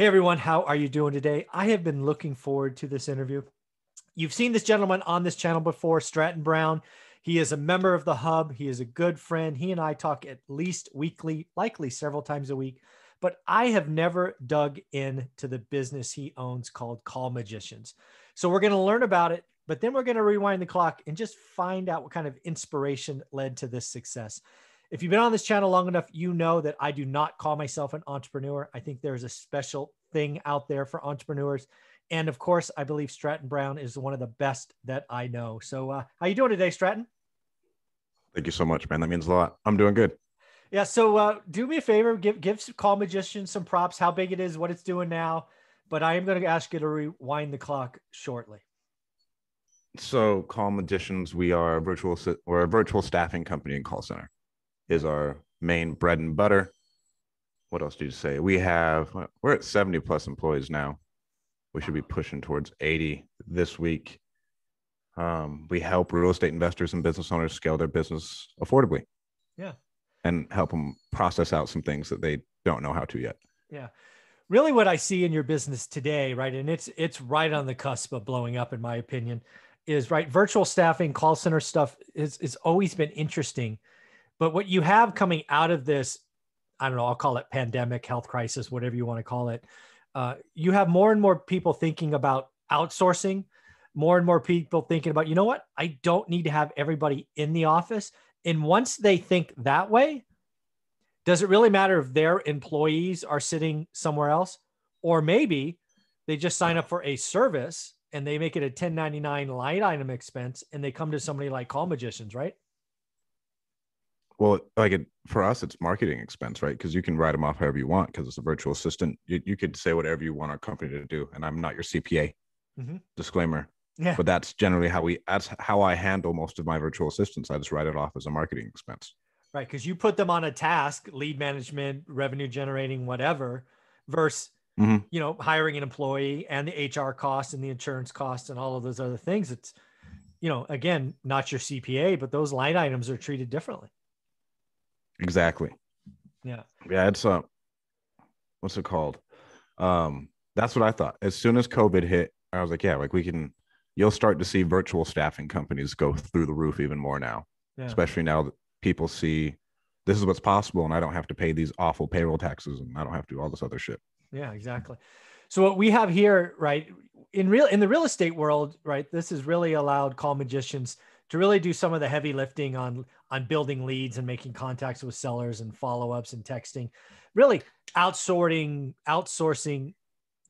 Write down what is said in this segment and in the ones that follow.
Hey everyone, how are you doing today? I have been looking forward to this interview. You've seen this gentleman on this channel before, Stratton Brown. He is a member of the Hub. He is a good friend. He and I talk at least weekly, likely several times a week. But I have never dug into the business he owns called Call Magicians. So we're going to learn about it, but then we're going to rewind the clock and just find out what kind of inspiration led to this success. If you've been on this channel long enough, you know that I do not call myself an entrepreneur. I think there's a special thing out there for entrepreneurs. And of course, I believe Stratton Brown is one of the best that I know. So, uh, how you doing today, Stratton? Thank you so much, man. That means a lot. I'm doing good. Yeah. So, uh, do me a favor, give give Call Magician some props, how big it is, what it's doing now. But I am going to ask you to rewind the clock shortly. So, Call Magicians, we are a virtual we're a virtual staffing company and call center is our main bread and butter. What else do you say? We have we're at 70 plus employees now. We should be pushing towards 80 this week. Um, we help real estate investors and business owners scale their business affordably. Yeah. And help them process out some things that they don't know how to yet. Yeah. Really what I see in your business today, right? And it's it's right on the cusp of blowing up in my opinion, is right virtual staffing, call center stuff is it's always been interesting but what you have coming out of this, I don't know, I'll call it pandemic, health crisis, whatever you want to call it. Uh, you have more and more people thinking about outsourcing, more and more people thinking about, you know what, I don't need to have everybody in the office. And once they think that way, does it really matter if their employees are sitting somewhere else? Or maybe they just sign up for a service and they make it a 1099 line item expense and they come to somebody like Call Magicians, right? Well, like it, for us, it's marketing expense, right? Because you can write them off however you want because it's a virtual assistant. You, you could say whatever you want our company to do, and I'm not your CPA. Mm-hmm. Disclaimer. Yeah. But that's generally how we. That's how I handle most of my virtual assistants. I just write it off as a marketing expense. Right, because you put them on a task, lead management, revenue generating, whatever, versus mm-hmm. you know hiring an employee and the HR costs and the insurance costs and all of those other things. It's you know again not your CPA, but those line items are treated differently. Exactly. Yeah. Yeah. It's uh, what's it called? Um, that's what I thought. As soon as COVID hit, I was like, yeah, like we can. You'll start to see virtual staffing companies go through the roof even more now, yeah. especially now that people see this is what's possible, and I don't have to pay these awful payroll taxes, and I don't have to do all this other shit. Yeah, exactly. So what we have here, right, in real in the real estate world, right, this has really allowed call magicians to really do some of the heavy lifting on on building leads and making contacts with sellers and follow-ups and texting really outsourcing outsourcing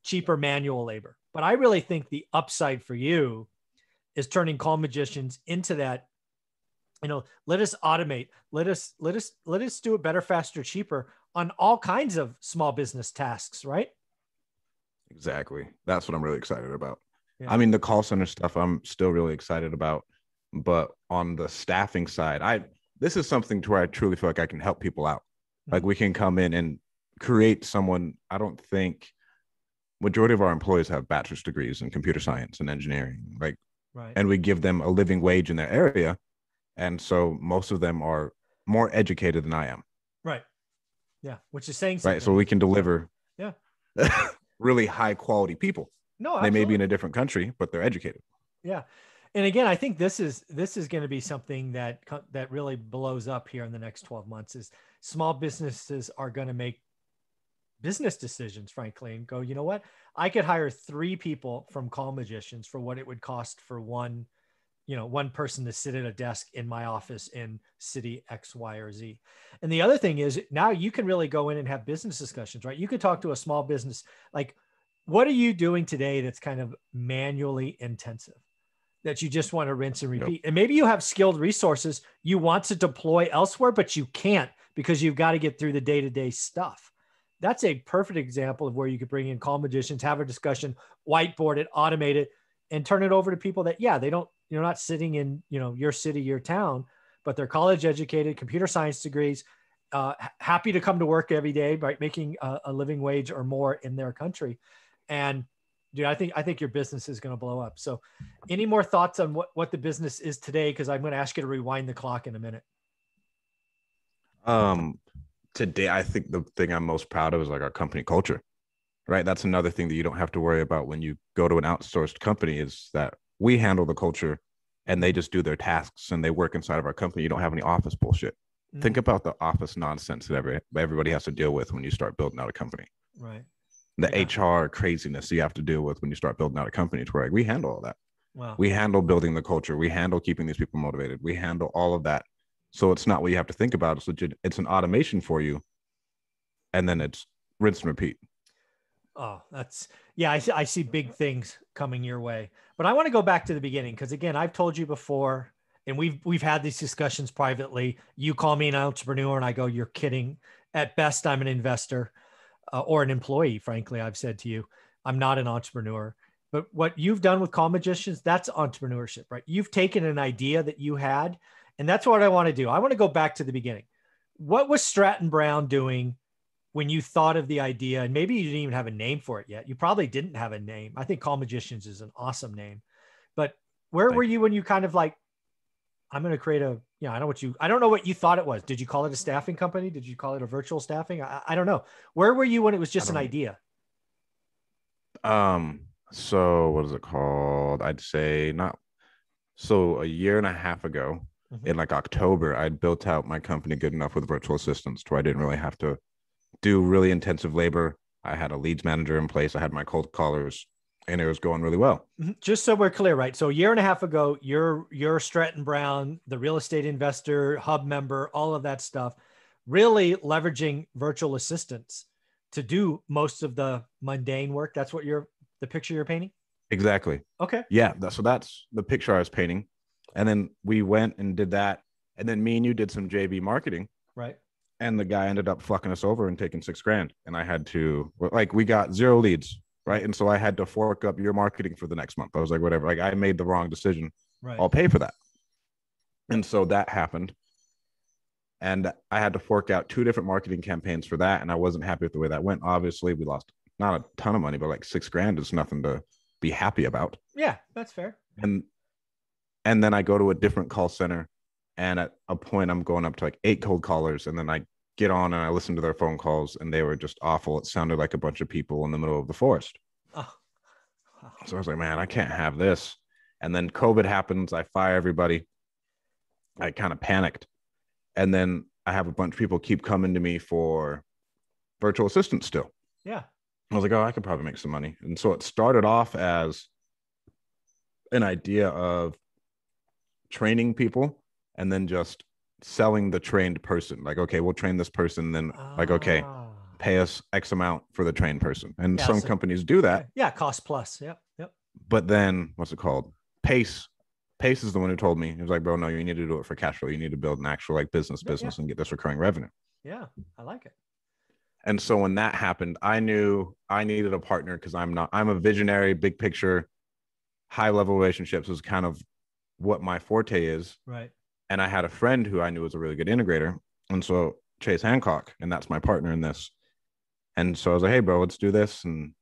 cheaper manual labor. But i really think the upside for you is turning call magicians into that you know let us automate let us let us let us do it better faster cheaper on all kinds of small business tasks right? Exactly. That's what i'm really excited about. Yeah. i mean the call center stuff i'm still really excited about but on the staffing side, I this is something to where I truly feel like I can help people out. Mm-hmm. Like we can come in and create someone. I don't think majority of our employees have bachelor's degrees in computer science and engineering, like, right. and we give them a living wage in their area, and so most of them are more educated than I am. Right. Yeah, which is saying something. right. So we can deliver. Yeah. really high quality people. No, absolutely. they may be in a different country, but they're educated. Yeah and again i think this is this is going to be something that that really blows up here in the next 12 months is small businesses are going to make business decisions frankly and go you know what? I could hire three people from call magicians for what it would cost for one you know one person to sit at a desk in my office in city x y or z. And the other thing is now you can really go in and have business discussions right? You could talk to a small business like what are you doing today that's kind of manually intensive that you just want to rinse and repeat. Yep. And maybe you have skilled resources you want to deploy elsewhere, but you can't because you've got to get through the day to day stuff. That's a perfect example of where you could bring in call magicians, have a discussion, whiteboard it, automate it, and turn it over to people that, yeah, they don't, you're not sitting in, you know, your city, your town, but they're college educated, computer science degrees, uh, happy to come to work every day by making a, a living wage or more in their country. And dude i think i think your business is going to blow up so any more thoughts on what what the business is today because i'm going to ask you to rewind the clock in a minute um today i think the thing i'm most proud of is like our company culture right? That's another thing that you don't have to worry about when you go to an outsourced company is that we handle the culture and they just do their tasks and they work inside of our company. You don't have any office bullshit. Mm-hmm. Think about the office nonsense that every, everybody has to deal with when you start building out a company. Right. The yeah. HR craziness you have to deal with when you start building out a company to where like, we handle all that. Wow. We handle building the culture. We handle keeping these people motivated. We handle all of that. So it's not what you have to think about. It's legit. It's an automation for you. And then it's rinse and repeat. Oh, that's yeah. I see, I see big things coming your way, but I want to go back to the beginning because again, I've told you before, and we've we've had these discussions privately. You call me an entrepreneur, and I go, "You're kidding." At best, I'm an investor uh, or an employee. Frankly, I've said to you, I'm not an entrepreneur. But what you've done with Call Magicians, that's entrepreneurship, right? You've taken an idea that you had, and that's what I want to do. I want to go back to the beginning. What was Stratton Brown doing when you thought of the idea, and maybe you didn't even have a name for it yet. You probably didn't have a name. I think Call Magicians is an awesome name. But where Thank were you when you kind of like, I'm going to create a, you know, I don't know what you, I don't know what you thought it was. Did you call it a staffing company? Did you call it a virtual staffing? I, I don't know. Where were you when it was just an idea? Um, so what is it called? I'd say not. So a year and a half ago, mm-hmm. in like October, I'd built out my company good enough with virtual assistants to where I didn't really have to do really intensive labor. I had a leads manager in place. I had my cold callers, and it was going really well. Mm-hmm. Just so we're clear, right? So a year and a half ago, you're you're Stratton Brown, the real estate investor, hub member, all of that stuff, really leveraging virtual assistants to do most of the mundane work. That's what you're the picture you're painting. Exactly. Okay. Yeah. So that's the picture I was painting, and then we went and did that, and then me and you did some JV marketing. Right and the guy ended up fucking us over and taking six grand and i had to like we got zero leads right? And so i had to fork up your marketing for the next month. I was like whatever like i made the wrong decision. Right. i'll pay for that. And so that happened. And i had to fork out two different marketing campaigns for that. And i wasn't happy with the way that went. Obviously we lost not a ton of money but like six grand is nothing to be happy about. Yeah that's fair. And and then i go to a different call center. And at a point, I'm going up to like eight cold callers, and then I get on and I listened to their phone calls, and they were just awful. It sounded like a bunch of people in the middle of the forest. Oh. Wow. So I was like, man, I can't have this. And then COVID happens. I fire everybody. I kind of panicked. And then I have a bunch of people keep coming to me for virtual assistants still. Yeah. I was like, oh, I could probably make some money. And so it started off as an idea of training people and then just selling the trained person. Like, okay, we'll train this person. Then, like, okay, ah. pay us X amount for the trained person. And yeah, some so, companies do that. Yeah, cost plus. Yep. Yep. But then, what's it called? Pace. Pace is the one who told me. He was like, bro, no, you need to do it for cash flow. You need to build an actual like business yeah, business yeah. and get this recurring revenue. Yeah, I like it. And so when that happened, I knew I needed a partner because I'm not, I'm a visionary, big picture, high level relationships is kind of what my forte is. Right and I had a friend who I knew was a really good integrator, and so Chase Hancock, and that's my partner in this. And so I was like, "Hey, bro, let's do this." And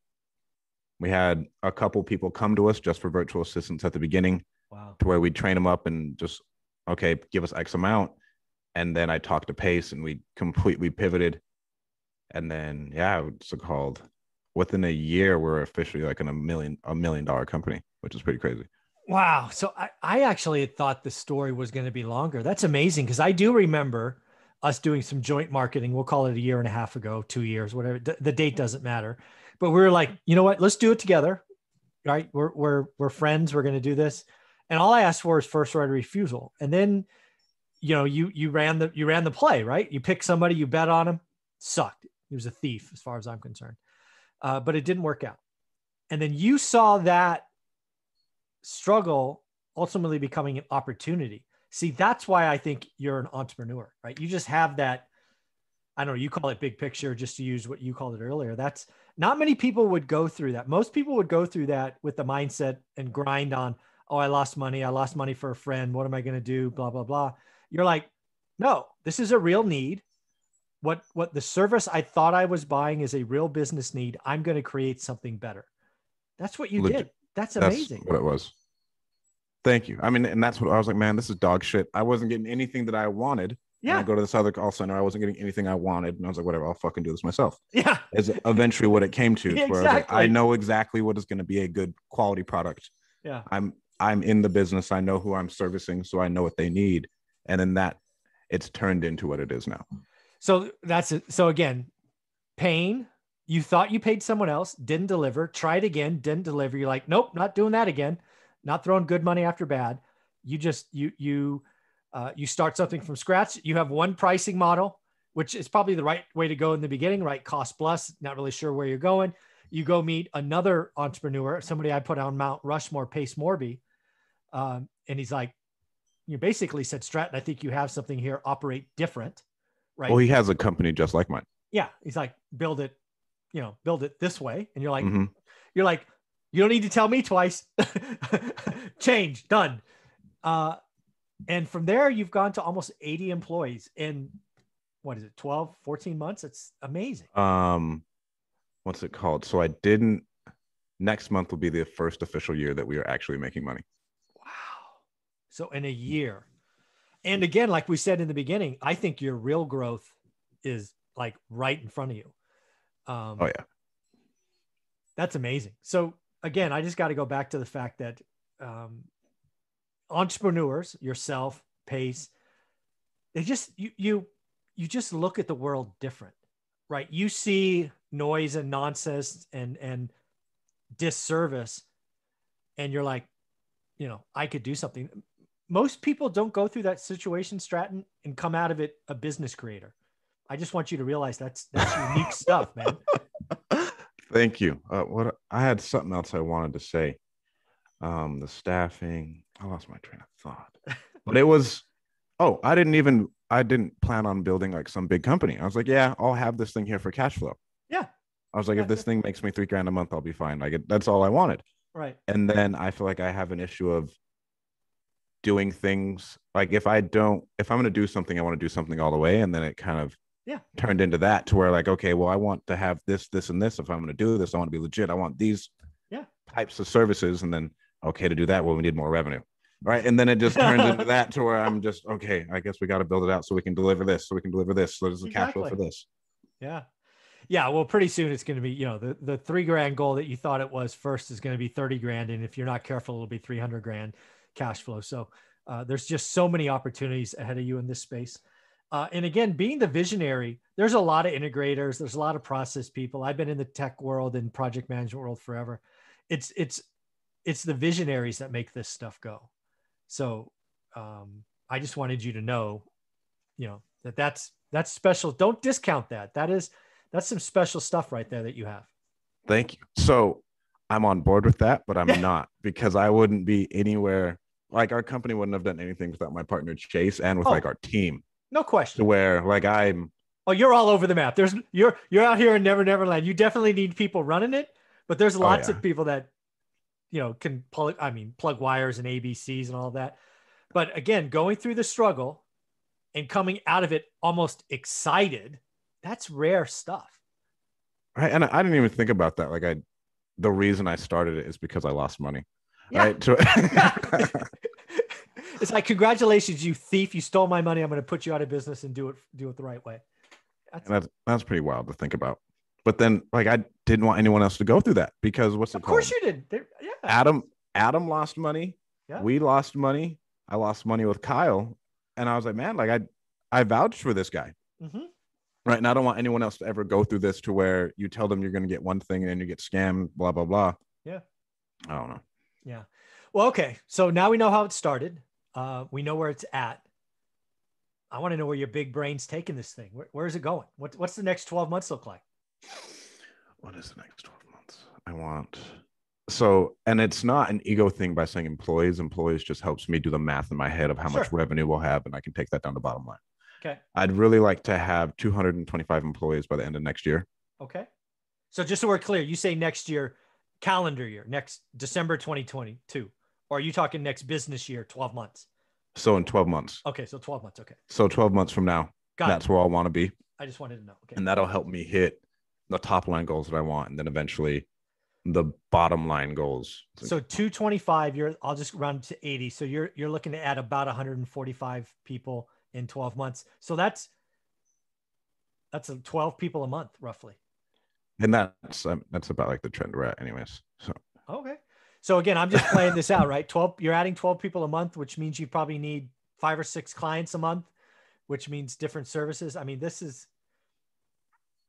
we had a couple people come to us just for virtual assistants at the beginning, wow. to where we'd train them up and just, okay, give us X amount. And then I talked to Pace, and we completely pivoted. And then, yeah, it's called. Within a year, we're officially like in a million a million dollar company, which is pretty crazy. Wow. So I, I actually thought the story was going to be longer. That's amazing because I do remember us doing some joint marketing. We'll call it a year and a half ago, two years, whatever. D- the date doesn't matter. But we were like, you know what? Let's do it together. Right. We're, we're, we're friends. We're going to do this. And all I asked for is first right of refusal. And then, you know, you, you ran the, you ran the play, right? You pick somebody, you bet on him, sucked. He was a thief as far as I'm concerned. Uh, but it didn't work out. And then you saw that struggle ultimately becoming an opportunity. See, that's why I think you're an entrepreneur, right? You just have that. I don't know, you call it big picture, just to use what you called it earlier. That's not many people would go through that. Most people would go through that with the mindset and grind on, oh, I lost money. I lost money for a friend. What am I going to do? Blah, blah, blah. You're like, no, this is a real need. What, what the service I thought I was buying is a real business need. I'm going to create something better. That's what you Legit. did. That's amazing. That's what it was. Thank you. I mean, and that's what I was like, man, this is dog shit. I wasn't getting anything that I wanted. Yeah. I go to this other call center. I wasn't getting anything I wanted. And I was like, whatever, I'll fucking do this myself. Yeah. Is eventually what it came to. exactly. Where I, like, I know exactly what is going to be a good quality product. Yeah. I'm I'm in the business. I know who I'm servicing, so I know what they need. And then that it's turned into what it is now. So that's it. So again, pain. You thought you paid someone else, didn't deliver, tried again, didn't deliver. You're like, nope, not doing that again. Not throwing good money after bad. You just you you uh, you start something from scratch. You have one pricing model, which is probably the right way to go in the beginning, right? Cost plus, not really sure where you're going. You go meet another entrepreneur, somebody I put on Mount Rushmore, Pace Morby. Um, and he's like, you basically said, Stratton, I think you have something here, operate different, right? Well, he has a company just like mine. Yeah. He's like, build it, you know, build it this way. And you're like, mm-hmm. you're like, you don't need to tell me twice. Change, done. Uh, and from there, you've gone to almost 80 employees in what is it, 12, 14 months? It's amazing. Um, what's it called? So I didn't, next month will be the first official year that we are actually making money. Wow. So in a year. And again, like we said in the beginning, I think your real growth is like right in front of you. Um, oh yeah. That's amazing. So again, I just got to go back to the fact that um, entrepreneurs, yourself, Pace, they just you you you just look at the world different, right? You see noise and nonsense and and disservice, and you're like, you know, I could do something most people don't go through that situation, Stratton, and come out of it a business creator. I just want you to realize that's that's unique stuff, man. Thank you. Uh, what I had something else I wanted to say. Um, the staffing. I lost my train of thought, but it was. Oh, I didn't even. I didn't plan on building like some big company. I was like, yeah, I'll have this thing here for cash flow. Yeah. I was like, if this thing makes me three grand a month, I'll be fine. Like, that's all I wanted. Right. And then I feel like I have an issue of doing things like if I don't if I'm going to do something I want to do something all the way and then it kind of yeah. turned into that to where like okay well I want to have this this and this. If I'm going to do this I want to be legit. I want these yeah. types of services and then okay to do that well we need more revenue right? And then it just turns into that to where I'm just okay I guess we got to build it out so we can deliver this so we can deliver this. So there's a exactly. cash flow for this. Yeah. Yeah well pretty soon it's going to be you know the, the three grand goal that you thought it was first is going to be 30 grand and if you're not careful it'll be 300 grand cash flow. So uh, there's just so many opportunities ahead of you in this space. Uh, and again, being the visionary, there's a lot of integrators, there's a lot of process people. I've been in the tech world and project management world forever. It's it's it's the visionaries that make this stuff go. So um, I just wanted you to know, you know, that that's that's special. Don't discount that. That is that's some special stuff right there that you have. Thank you. So I'm on board with that, but I'm not because I wouldn't be anywhere like our company wouldn't have done anything without my partner Chase and with oh, like our team. No question. To where like I'm Oh, you're all over the map. There's you're you're out here in Never Never Land. You definitely need people running it, but there's oh, lots oh, yeah. of people that you know can plug I mean plug wires and ABCs and all that. But again, going through the struggle and coming out of it almost excited, that's rare stuff. Right. And I didn't even think about that. Like I the reason I started it is because I lost money. Yeah. Right. it's like congratulations, you thief! You stole my money. I'm going to put you out of business and do it do it the right way. That's, that's that's pretty wild to think about. But then, like, I didn't want anyone else to go through that because what's it of course you did. Yeah. Adam Adam lost money. Yeah. We lost money. I lost money with Kyle, and I was like, man, like I I vouched for this guy. Mm-hmm. Right. And I don't want anyone else to ever go through this to where you tell them you're going to get one thing and then you get scammed, blah, blah, blah. Yeah. I don't know. Yeah. Well, okay. So now we know how it started. Uh, we know where it's at. I want to know where your big brain's taking this thing. Where, where is it going? What, what's the next 12 months look like? What is the next 12 months? I want. So, and it's not an ego thing by saying employees. Employees just helps me do the math in my head of how sure. much revenue we'll have, and I can take that down to the bottom line. Okay. I'd really like to have 225 employees by the end of next year. Okay. So just so we're clear, you say next year, calendar year, next December 2022, or are you talking next business year, 12 months? So in 12 months. Okay. So 12 months. Okay. So 12 months from now, Got that's it. where I want to be. I just wanted to know. Okay. And that'll help me hit the top line goals that I want. And then eventually the bottom line goals. So 225, you're, I'll just round to 80. So you're, you're looking to add about 145 people in 12 months. So that's that's a 12 people a month roughly. And that's um, that's about like the trend we're at anyways. So okay. So again, I'm just playing this out, right? 12 you're adding 12 people a month, which means you probably need five or six clients a month, which means different services. I mean, this is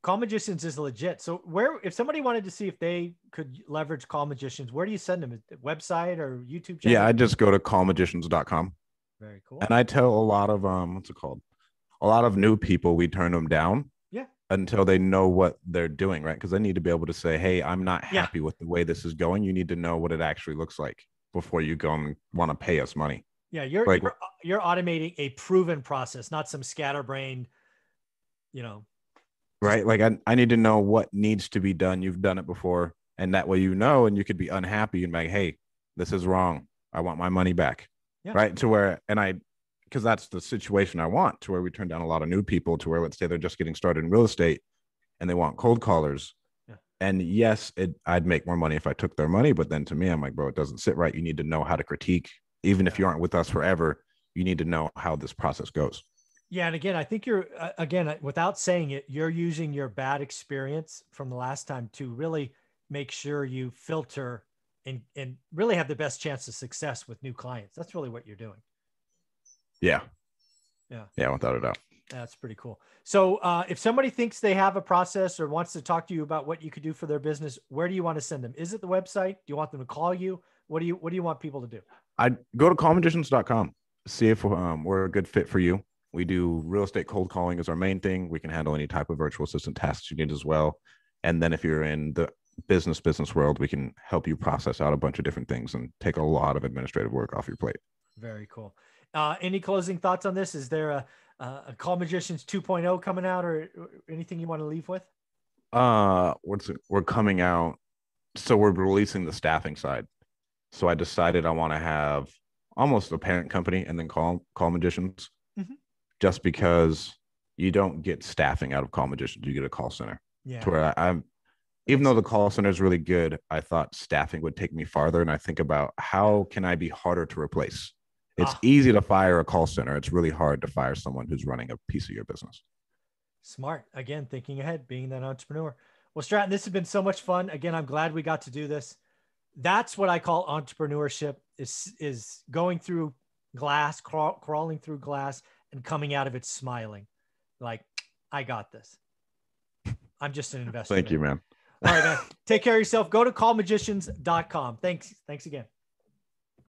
Call Magicians is legit. So where if somebody wanted to see if they could leverage Call Magicians, where do you send them? Website or YouTube channel? Yeah, I just go to callmagicians.com. Very cool. And I tell a lot of um what's it called? A lot of new people we turn them down. Until they know what they're doing, right? Because they need to be able to say, "Hey, I'm not happy yeah. with the way this is going." You need to know what it actually looks like before you go and want to pay us money. Yeah, you're, like, you're you're automating a proven process, not some scatterbrained, you know, right? Like I, I need to know what needs to be done. You've done it before. And that way you know, and you could be unhappy and like, hey, this is wrong. I want my money back. Yeah. Right. To where, and I, because that's the situation I want to where we turn down a lot of new people to where let's say they're just getting started in real estate and they want cold callers. Yeah. And yes, it, I'd make more money if I took their money. But then to me, I'm like, bro, it doesn't sit right. You need to know how to critique. Even if you aren't with us forever, you need to know how this process goes. Yeah, and again, I think you're uh, again uh, without saying it, you're using your bad experience from the last time to really make sure you filter and and really have the best chance of success with new clients. That's really what you're doing. Yeah. Yeah. Yeah, without a doubt. That's pretty cool. So, uh, if somebody thinks they have a process or wants to talk to you about what you could do for their business, where do you want to send them? Is it the website? Do you want them to call you? What do you What do you want people to do? I go to callmagicians.com. See if um, we're a good fit for you. We do real estate cold calling is our main thing. We can handle any type of virtual assistant tasks you need as well. And then if you're in the business business world, we can help you process out a bunch of different things and take a lot of administrative work off your plate. Very cool. Uh, any closing thoughts on this? Is there a, a Call Magicians 2.0 coming out, or anything you want to leave with? Uh, what's we're coming out. So we're releasing the staffing side. So I decided I want to have almost a parent company and then call call magicians. Mm-hmm just because you don't get staffing out of call magicians, you get a call center. Yeah. To where I, am even though the call center is really good, I thought staffing would take me farther. And I think about how can I be harder to replace? It's ah. easy to fire a call center. It's really hard to fire someone who's running a piece of your business. Smart. Again, thinking ahead, being that entrepreneur. Well, Stratton, this has been so much fun. Again, I'm glad we got to do this. That's what I call entrepreneurship is, is going through glass, crawl, crawling through glass, and coming out of it smiling like i got this i'm just an investor thank you man all right man take care of yourself go to callmagicians.com thanks thanks again